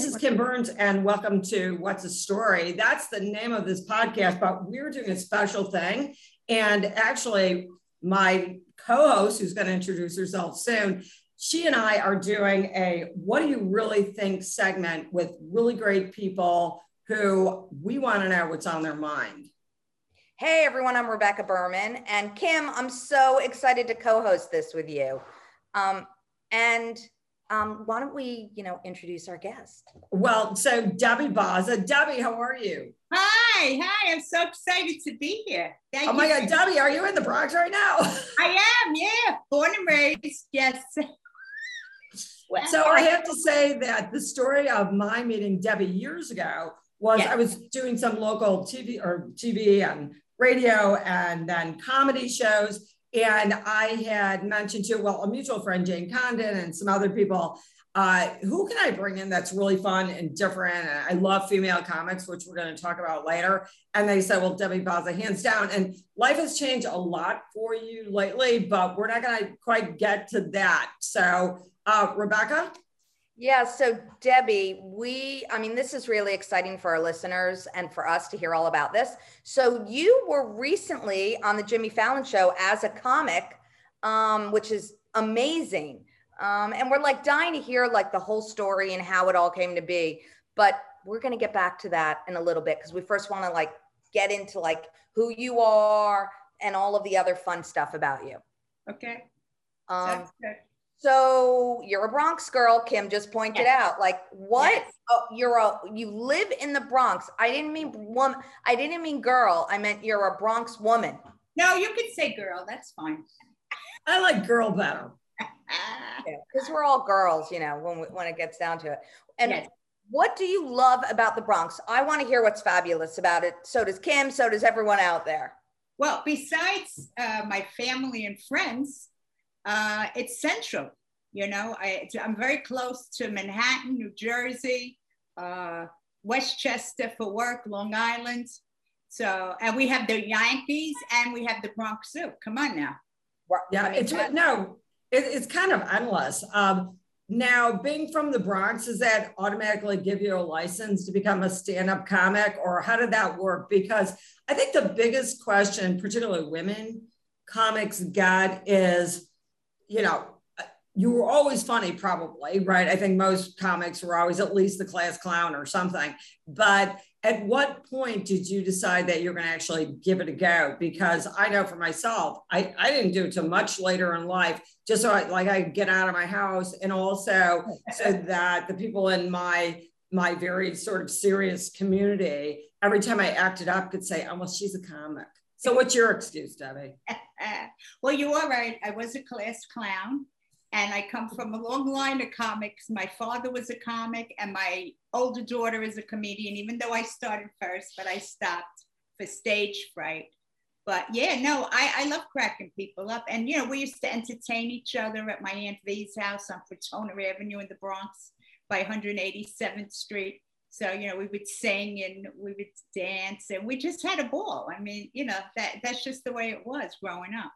This is Kim Berns, and welcome to What's a Story. That's the name of this podcast, but we're doing a special thing. And actually, my co host, who's going to introduce herself soon, she and I are doing a What Do You Really Think segment with really great people who we want to know what's on their mind. Hey everyone, I'm Rebecca Berman. And Kim, I'm so excited to co host this with you. Um, and um, why don't we, you know, introduce our guest? Well, so Debbie Bazza. Debbie, how are you? Hi, hi. I'm so excited to be here. Thank oh my God, Debbie, are you in the Bronx right now? I am, yeah. Born and raised, yes. so I have to say that the story of my meeting Debbie years ago was yes. I was doing some local TV or TV and radio and then comedy shows. And I had mentioned to, well, a mutual friend, Jane Condon, and some other people, uh, who can I bring in that's really fun and different? And I love female comics, which we're going to talk about later. And they said, well, Debbie Bazza, hands down. And life has changed a lot for you lately, but we're not going to quite get to that. So, uh, Rebecca? Yeah, so Debbie, we, I mean, this is really exciting for our listeners and for us to hear all about this. So, you were recently on the Jimmy Fallon show as a comic, um, which is amazing. Um, and we're like dying to hear like the whole story and how it all came to be. But we're going to get back to that in a little bit because we first want to like get into like who you are and all of the other fun stuff about you. Okay. Um, Sounds good. So you're a Bronx girl, Kim just pointed yes. out. Like what? Yes. Oh, you're a you live in the Bronx. I didn't mean woman. I didn't mean girl. I meant you're a Bronx woman. No, you can say girl. That's fine. I like girl better. Because yeah, we're all girls, you know, when we, when it gets down to it. And yes. what do you love about the Bronx? I want to hear what's fabulous about it. So does Kim. So does everyone out there. Well, besides uh, my family and friends, uh, it's central. You know, I, I'm very close to Manhattan, New Jersey, uh, Westchester for work, Long Island. So, and we have the Yankees and we have the Bronx Zoo. Come on now. Yeah, it's no, it, it's kind of endless. Um, now, being from the Bronx, does that automatically give you a license to become a stand up comic, or how did that work? Because I think the biggest question, particularly women comics, got is you know, you were always funny, probably, right? I think most comics were always at least the class clown or something. But at what point did you decide that you're going to actually give it a go? Because I know for myself, I, I didn't do it till much later in life, just so I like I get out of my house, and also so that the people in my my very sort of serious community, every time I acted up, could say, "Oh, well, she's a comic." So what's your excuse, Debbie? well, you are right. I was a class clown and I come from a long line of comics. My father was a comic and my older daughter is a comedian, even though I started first, but I stopped for stage fright. But yeah, no, I, I love cracking people up. And, you know, we used to entertain each other at my Aunt V's house on Crotona Avenue in the Bronx by 187th Street. So, you know, we would sing and we would dance and we just had a ball. I mean, you know, that that's just the way it was growing up.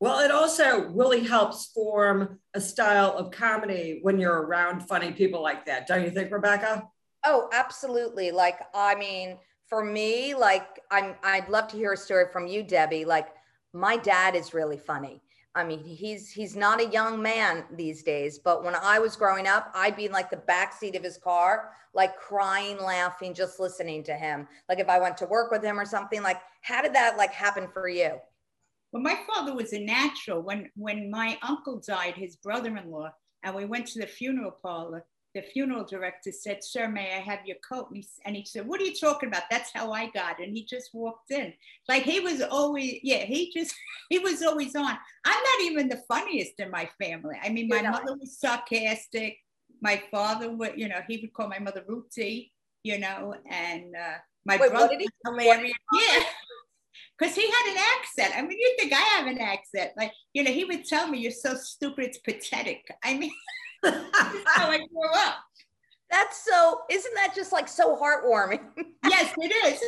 Well, it also really helps form a style of comedy when you're around funny people like that. Don't you think, Rebecca? Oh, absolutely. Like, I mean, for me, like I'm I'd love to hear a story from you, Debbie. Like my dad is really funny. I mean, he's he's not a young man these days, but when I was growing up, I'd be in like the back seat of his car, like crying, laughing, just listening to him. Like if I went to work with him or something, like how did that like happen for you? Well, my father was a natural. When when my uncle died, his brother-in-law, and we went to the funeral parlor, the funeral director said, Sir, may I have your coat? And he, and he, said, What are you talking about? That's how I got it. And he just walked in. Like he was always, yeah, he just, he was always on. I'm not even the funniest in my family. I mean, my mother was sarcastic. My father would, you know, he would call my mother Ruti, you know, and uh, my Wait, brother was hilarious. Yeah. Because he had an accent. I mean, you think I have an accent. Like, you know, he would tell me, You're so stupid, it's pathetic. I mean, how I grew up. That's so, isn't that just like so heartwarming? yes, it is.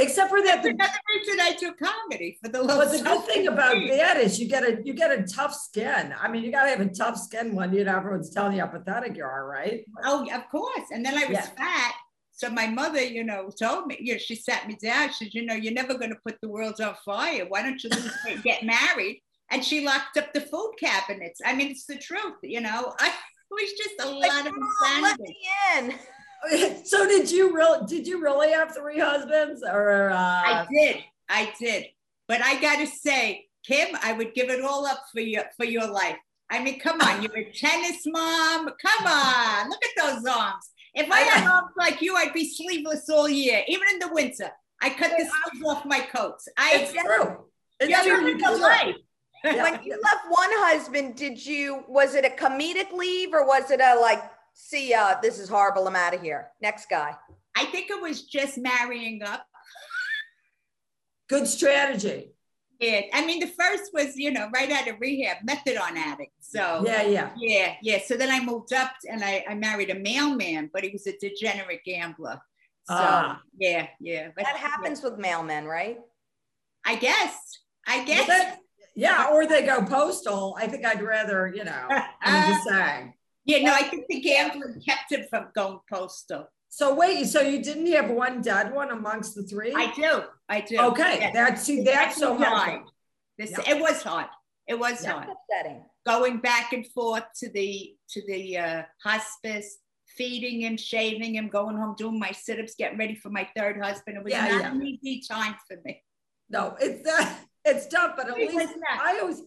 Except for that, That's another reason I do comedy for the love. But the good thing about that is you get a you get a tough skin. I mean, you gotta have a tough skin when you know everyone's telling you how pathetic you are, right? Oh, of course. And then I was Yeah. fat. So my mother, you know, told me, you know, she sat me down. She said, you know, you're never going to put the world on fire. Why don't you lose weight, get married? And she locked up the food cabinets. I mean, it's the truth, you know. I, it was just a Like, lot of come on, let me in. So did you real did you really have three husbands or uh I did. I did. But I got to say, Kim, I would give it all up for you for your life. I mean, come on, you're a tennis mom. Come on, look at those arms. If I had arms like you, I'd be sleeveless all year, even in the winter. I cut the sleeves off my coats. it's I true. It's you're true. You living can do life. Yeah. When you left one husband, did you, was it a comedic leave or was it a like, see ya, this is horrible, I'm out of here? Next guy. I think it was just marrying up. Good strategy. Yeah, I mean, the first was, you know, right out of rehab, methadone addict. So Yeah, yeah. Yeah, yeah. So then I moved up and I, I married a mailman, but he was a degenerate gambler. So Ah. yeah, yeah. But That happens with mailmen, right? I guess. I Well, guess. that- yeah, or they go postal. I think I'd rather, you know, I'm just saying. yeah, no, I think the gambling kept him from going postal. So wait, so you didn't have one dead one amongst the three? I do. I do. Okay, Yeah. that's see, that's so helpful. This, Yeah. It was hard. It was Yeah. hard. Upsetting. Going back and forth to the to the uh, hospice, feeding him, shaving him, going home, doing my sit-ups, getting ready for my third husband. It was Yeah, not yeah. an easy time for me. No, it's uh, it's tough, but at It was least. I always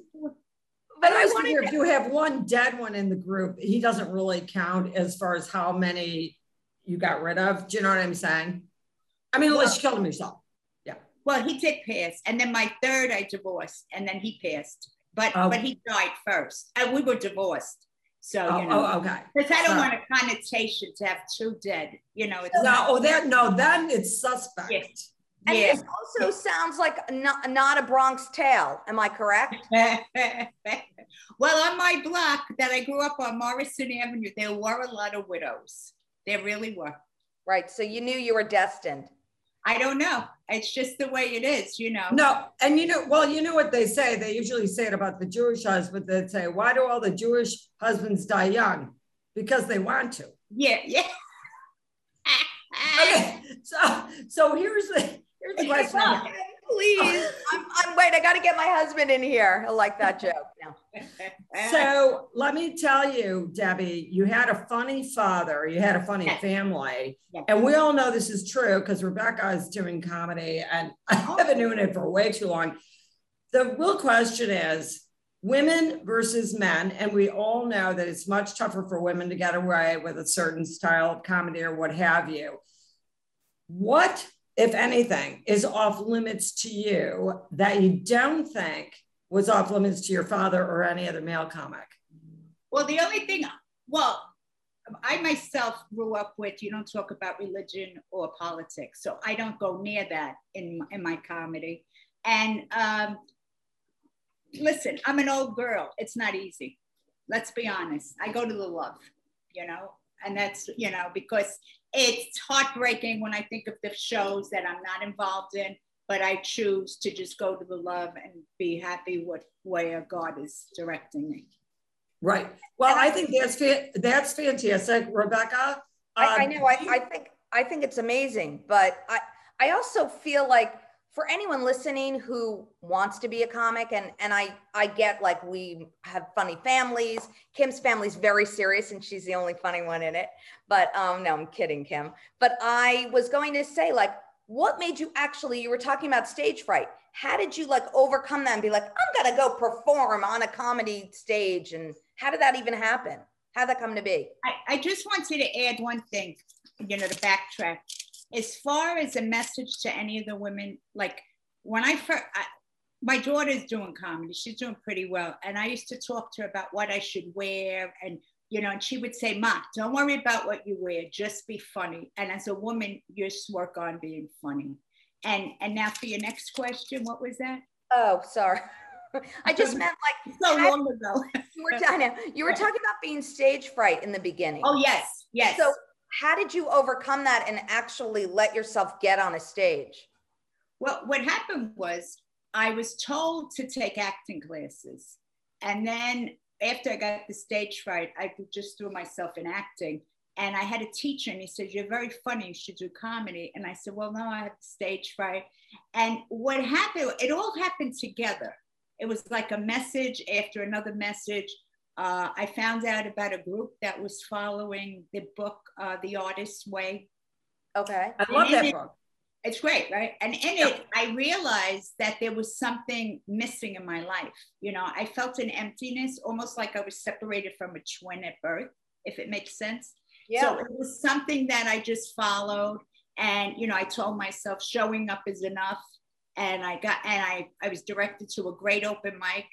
But I I always wanted figure to- if you have one dead one in the group, he doesn't really count as far as how many you got rid of. Do you know what I'm saying? I mean, unless you killed him yourself. Yeah. Well, he did pass, and then my third I divorced, and then he passed, but Oh. but he died first, and we were divorced. So Oh, you oh, know, oh, okay. because I don't Sorry. want a connotation to have two dead. You know, it's No, oh, that no, then it's suspect. Yeah. And yeah. this also sounds like not, not a Bronx tale. Am I correct? well, on my block that I grew up on, Morrison Avenue, there were a lot of widows. There really were. Right. So you knew you were destined. I don't know. It's just the way it is, you know. No, and you know, well, you know what they say. They usually say it about the Jewish husband. They say, "Why do all the Jewish husbands die young? Because they want to." Yeah, yeah. Okay, so so here's the here's the question. I. Please. I'm, I'm wait, I got to get my husband in here. I like that joke. No. So let me tell you, Debbie, you had a funny father, you had a funny Yes. family, Yes. and we all know this is true because Rebecca is doing comedy, and I've been doing it for way too long. The real question is women versus men, and we all know that it's much tougher for women to get away with a certain style of comedy or what have you. What, if anything, is off limits to you that you don't think was off limits to your father or any other male comic? Well, the only thing, well, I myself grew up with, you don't talk about religion or politics. So I don't go near that in, in my comedy. And um, listen, I'm an old girl. It's not easy. Let's be honest. I go to the love, you know, and that's, you know, because it's heartbreaking when I think of the shows that I'm not involved in, but I choose to just go to the love and be happy with where God is directing me. Right. Well, I think that's fa- that's fantastic, Rebecca. I, I Um, know. I, I think I think it's amazing, but I I also feel like for anyone listening who wants to be a comic, and and I I get like we have funny families. Kim's family's very serious, and she's the only funny one in it. But um, no, I'm kidding, Kim. But I was going to say like, what made you actually? You were talking about stage fright. How did you like overcome that and be like, I'm gonna go perform on a comedy stage? And how did that even happen? How'd that come to be? I, I just wanted to add one thing, you know, to backtrack. As far as a message to any of the women, like when I first, I, my daughter's doing comedy, she's doing pretty well. And I used to talk to her about what I should wear. And, you know, and she would say, Ma, don't worry about what you wear, just be funny. And as a woman, you just work on being funny. And, and now for your next question, what was that? Oh, sorry. I just meant like So long ago. you were, you were talking about being stage fright in the beginning. Oh, yes, yes. So how did you overcome that and actually let yourself get on a stage? Well, what happened was I was told to take acting classes. And then after I got the stage fright, I just threw myself in acting. And I had a teacher, and he said, You're very funny, you should do comedy. And I said, Well, no, I have stage fright. And what happened, it all happened together. It was like a message after another message. Uh, I found out about a group that was following the book, uh, The Artist's Way. Okay. I love that book. It's great, right? And in it, I realized that there was something missing in my life. You know, I felt an emptiness, almost like I was separated from a twin at birth, if it makes sense. Yeah. So it was something that I just followed. And, you know, I told myself showing up is enough. And I got, and I, I was directed to a great open mic,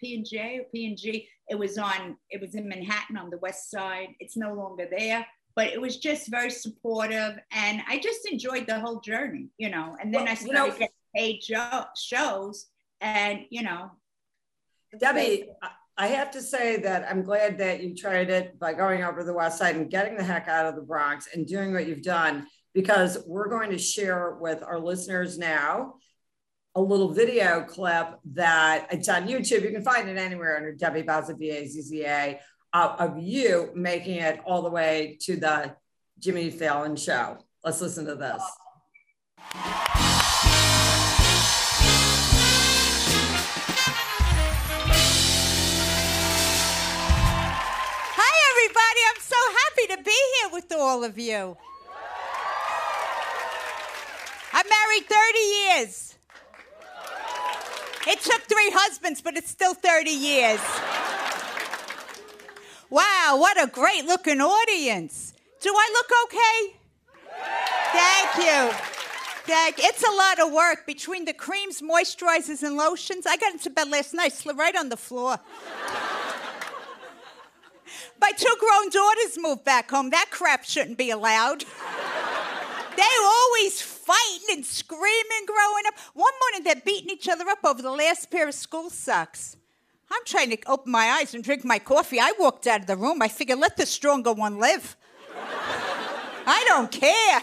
P&J or P&G. It was on, it was in Manhattan on the West side. It's no longer there but it was just very supportive and i just enjoyed the whole journey you know and then well, i started you know, getting paid shows and you know debbie i have to say that i'm glad that you tried it by going over the west side and getting the heck out of the bronx and doing what you've done because we're going to share with our listeners now a little video clip that it's on YouTube. You can find it anywhere under Debbie Bazza, V-A-Z-Z-A uh, of you making it all the way to the Jimmy Fallon show. Let's listen to this. Hi, everybody. I'm so happy to be here with all of you. I'm married 30 years. It took three husbands, but it's still 30 years. Wow, what a great looking audience. Do I look okay? Thank you. Thank It's a lot of work between the creams, moisturizers, and lotions. I got into bed last night, slept right on the floor. My two grown daughters moved back home. That crap shouldn't be allowed. they always fighting and screaming growing up. One morning they're beating each other up over the last pair of school socks. I'm trying to open my eyes and drink my coffee. I walked out of the room. I figured, let the stronger one live. I don't care.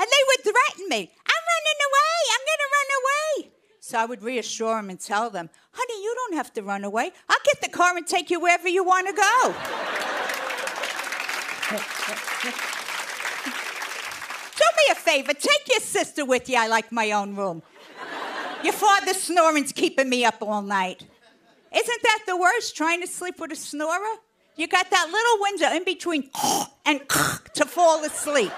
And they would threaten me. I'm running away. I'm going to run away. So I would reassure them and tell them, honey, you don't have to run away. I'll get the car and take you wherever you want to go. A favor, take your sister with you. I like my own room. Your father's snoring's keeping me up all night. Isn't that the worst, trying to sleep with a snorer? You got that little window in between and to fall asleep.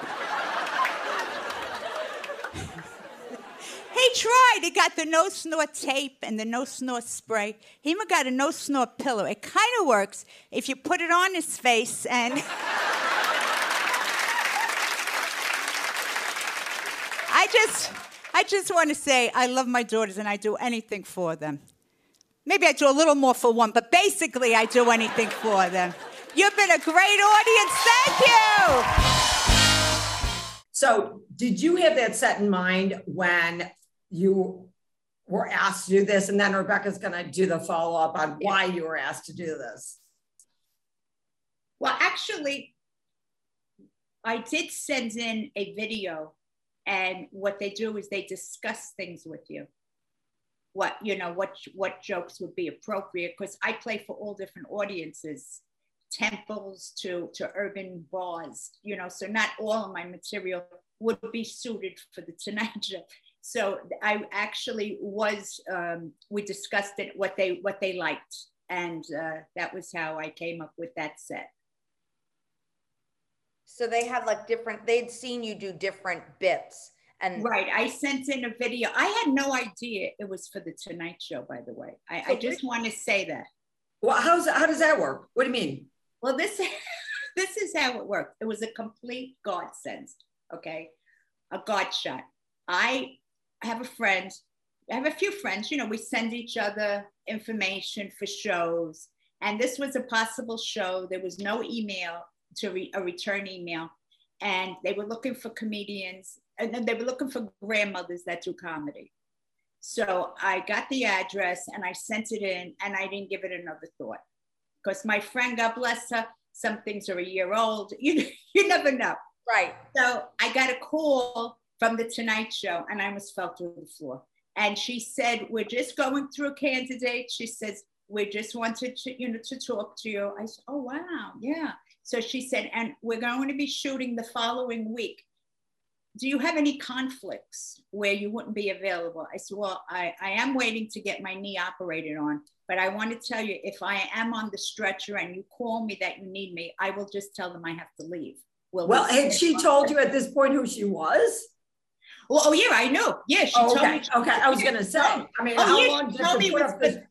he tried. He got the no snore tape and the no snore spray. He even got a no snore pillow. It kind of works if you put it on his face and. just. I just want to say I love my daughters and I do anything for them. Maybe I do a little more for one, but basically I do anything for them. You've been a great audience. Thank you. So, did you have that set in mind when you were asked to do this? And then Rebecca's going to do the follow up on why you were asked to do this. Well, actually, I did send in a video and what they do is they discuss things with you. What you know what what jokes would be appropriate because i play for all different audiences temples to to urban bars you know so not all of my material would be suited for the tonight show. So i actually was um, we discussed it what they what they liked. And uh, that was how i came up with that set so they had like different, they'd seen you do different bits. And right. I sent in a video. I had no idea it was for the Tonight Show, by the way. I, I just want to say that. Well, how's how does that work? What do you mean? Well, this this is how it worked. It was a complete godsend. Okay, a god shot. I have a friend. I have a few friends. You know, we send each other information for shows, and this was a possible show. There was no email to re- a return email and they were looking for comedians and they were looking for grandmothers that do comedy. So I got the address and I sent it in and I didn't give it another thought because my friend, God bless her, some things are a year old. You, you never know. Right. So I got a call from the Tonight Show, and I almost fell through the floor. And she said, "We're just going through candidates." She says, "We just wanted to, you know, to talk to you." I said, "Oh wow, yeah." So she said, "And we're going to be shooting the following week." do you have any conflicts where you wouldn't be available? I said, well, I, I am waiting to get my knee operated on, but I want to tell you, if I am on the stretcher and you call me that you need me, I will just tell them I have to leave. Will well, had she told you at this point who she was? Well, oh yeah, I know. Yeah, she oh, told okay. me. Okay, I was gonna say. I mean, oh, how yeah, long did told me was the,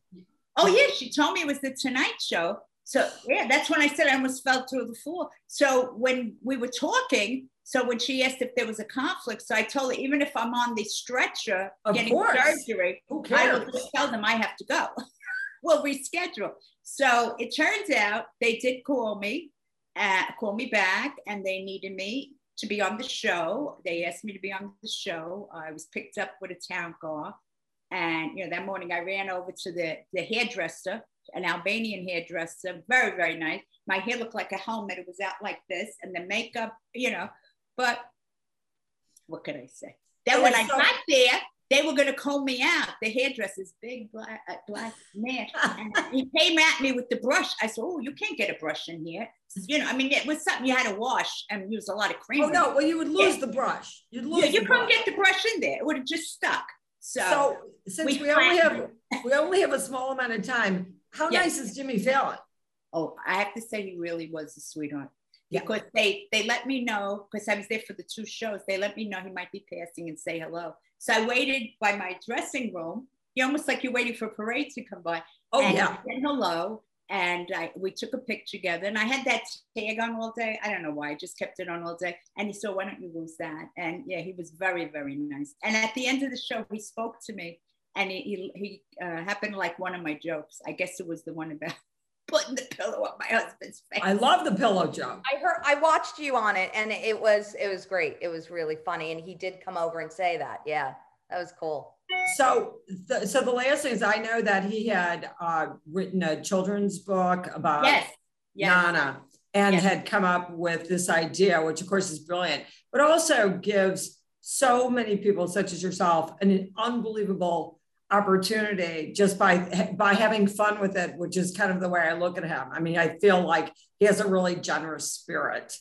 Oh yeah, she told me it was the Tonight Show. So yeah, that's when I said I almost fell through the floor. So when we were talking, so when she asked if there was a conflict, so I told her even if I'm on the stretcher of getting course. surgery, I will just tell them I have to go. we'll reschedule. So it turns out they did call me, uh, call me back, and they needed me to be on the show. They asked me to be on the show. I was picked up with a town car. And you know, that morning I ran over to the, the hairdresser, an Albanian hairdresser, very, very nice. My hair looked like a helmet. It was out like this, and the makeup, you know, but what could I say? Then when I got there, they were going to comb me out. The hairdresser's big black, uh, black man. And he came at me with the brush. I said, Oh, you can't get a brush in here. You know, I mean, it was something you had to wash and use a lot of cream. Oh, no. Well, you would lose yeah. the brush. You'd lose yeah, you couldn't brush. get the brush in there. It would have just stuck. So, so since we, we only have we only have a small amount of time, how yes. nice is Jimmy Fallon? Oh, I have to say he really was a sweetheart because they they let me know because I was there for the two shows. They let me know he might be passing and say hello. So I waited by my dressing room. You almost like you're waiting for a parade to come by. Oh and yeah. Said hello, and I, we took a picture together. And I had that tag on all day. I don't know why. I just kept it on all day. And he said, "Why don't you lose that?" And yeah, he was very very nice. And at the end of the show, he spoke to me, and he he, he uh, happened like one of my jokes. I guess it was the one about putting the pillow on my husband's face. I love the pillow joke. I heard I watched you on it and it was it was great. It was really funny. And he did come over and say that. Yeah, that was cool. So, the, so the last thing is I know that he had uh, written a children's book about yes. Yes. Nana and yes. had come up with this idea, which of course is brilliant, but also gives so many people, such as yourself, an unbelievable opportunity just by by having fun with it which is kind of the way i look at him. I mean i feel like he has a really generous spirit.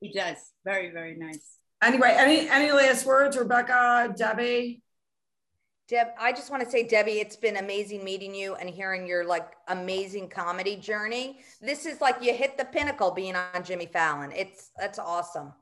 He does. Very very nice. Anyway any any last words rebecca debbie? Deb i just want to say debbie it's been amazing meeting you and hearing your like amazing comedy journey. This is like you hit the pinnacle being on jimmy fallon. It's that's awesome.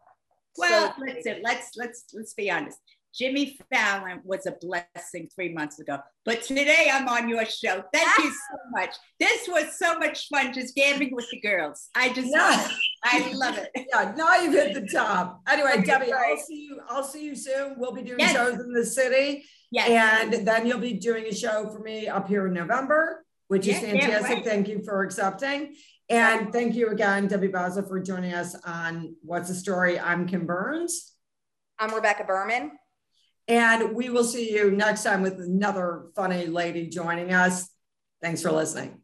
Well so, listen let's let's let's be honest Jimmy Fallon was a blessing three months ago. But today I'm on your show. Thank you so much. This was so much fun just gabbing with the girls. I just yeah. I love it. Yeah, now you've hit the top. Anyway, Debbie, I'll see you. I'll see you soon. We'll be doing yes. shows in the city. Yes. And then you'll be doing a show for me up here in November, which is fantastic. Right. Thank you for accepting. And thank you again, Debbie Bazza, for joining us on What's the Story. I'm Kim Berns. I'm Rebecca Berman. And we will see you next time with another funny lady joining us. Thanks for listening.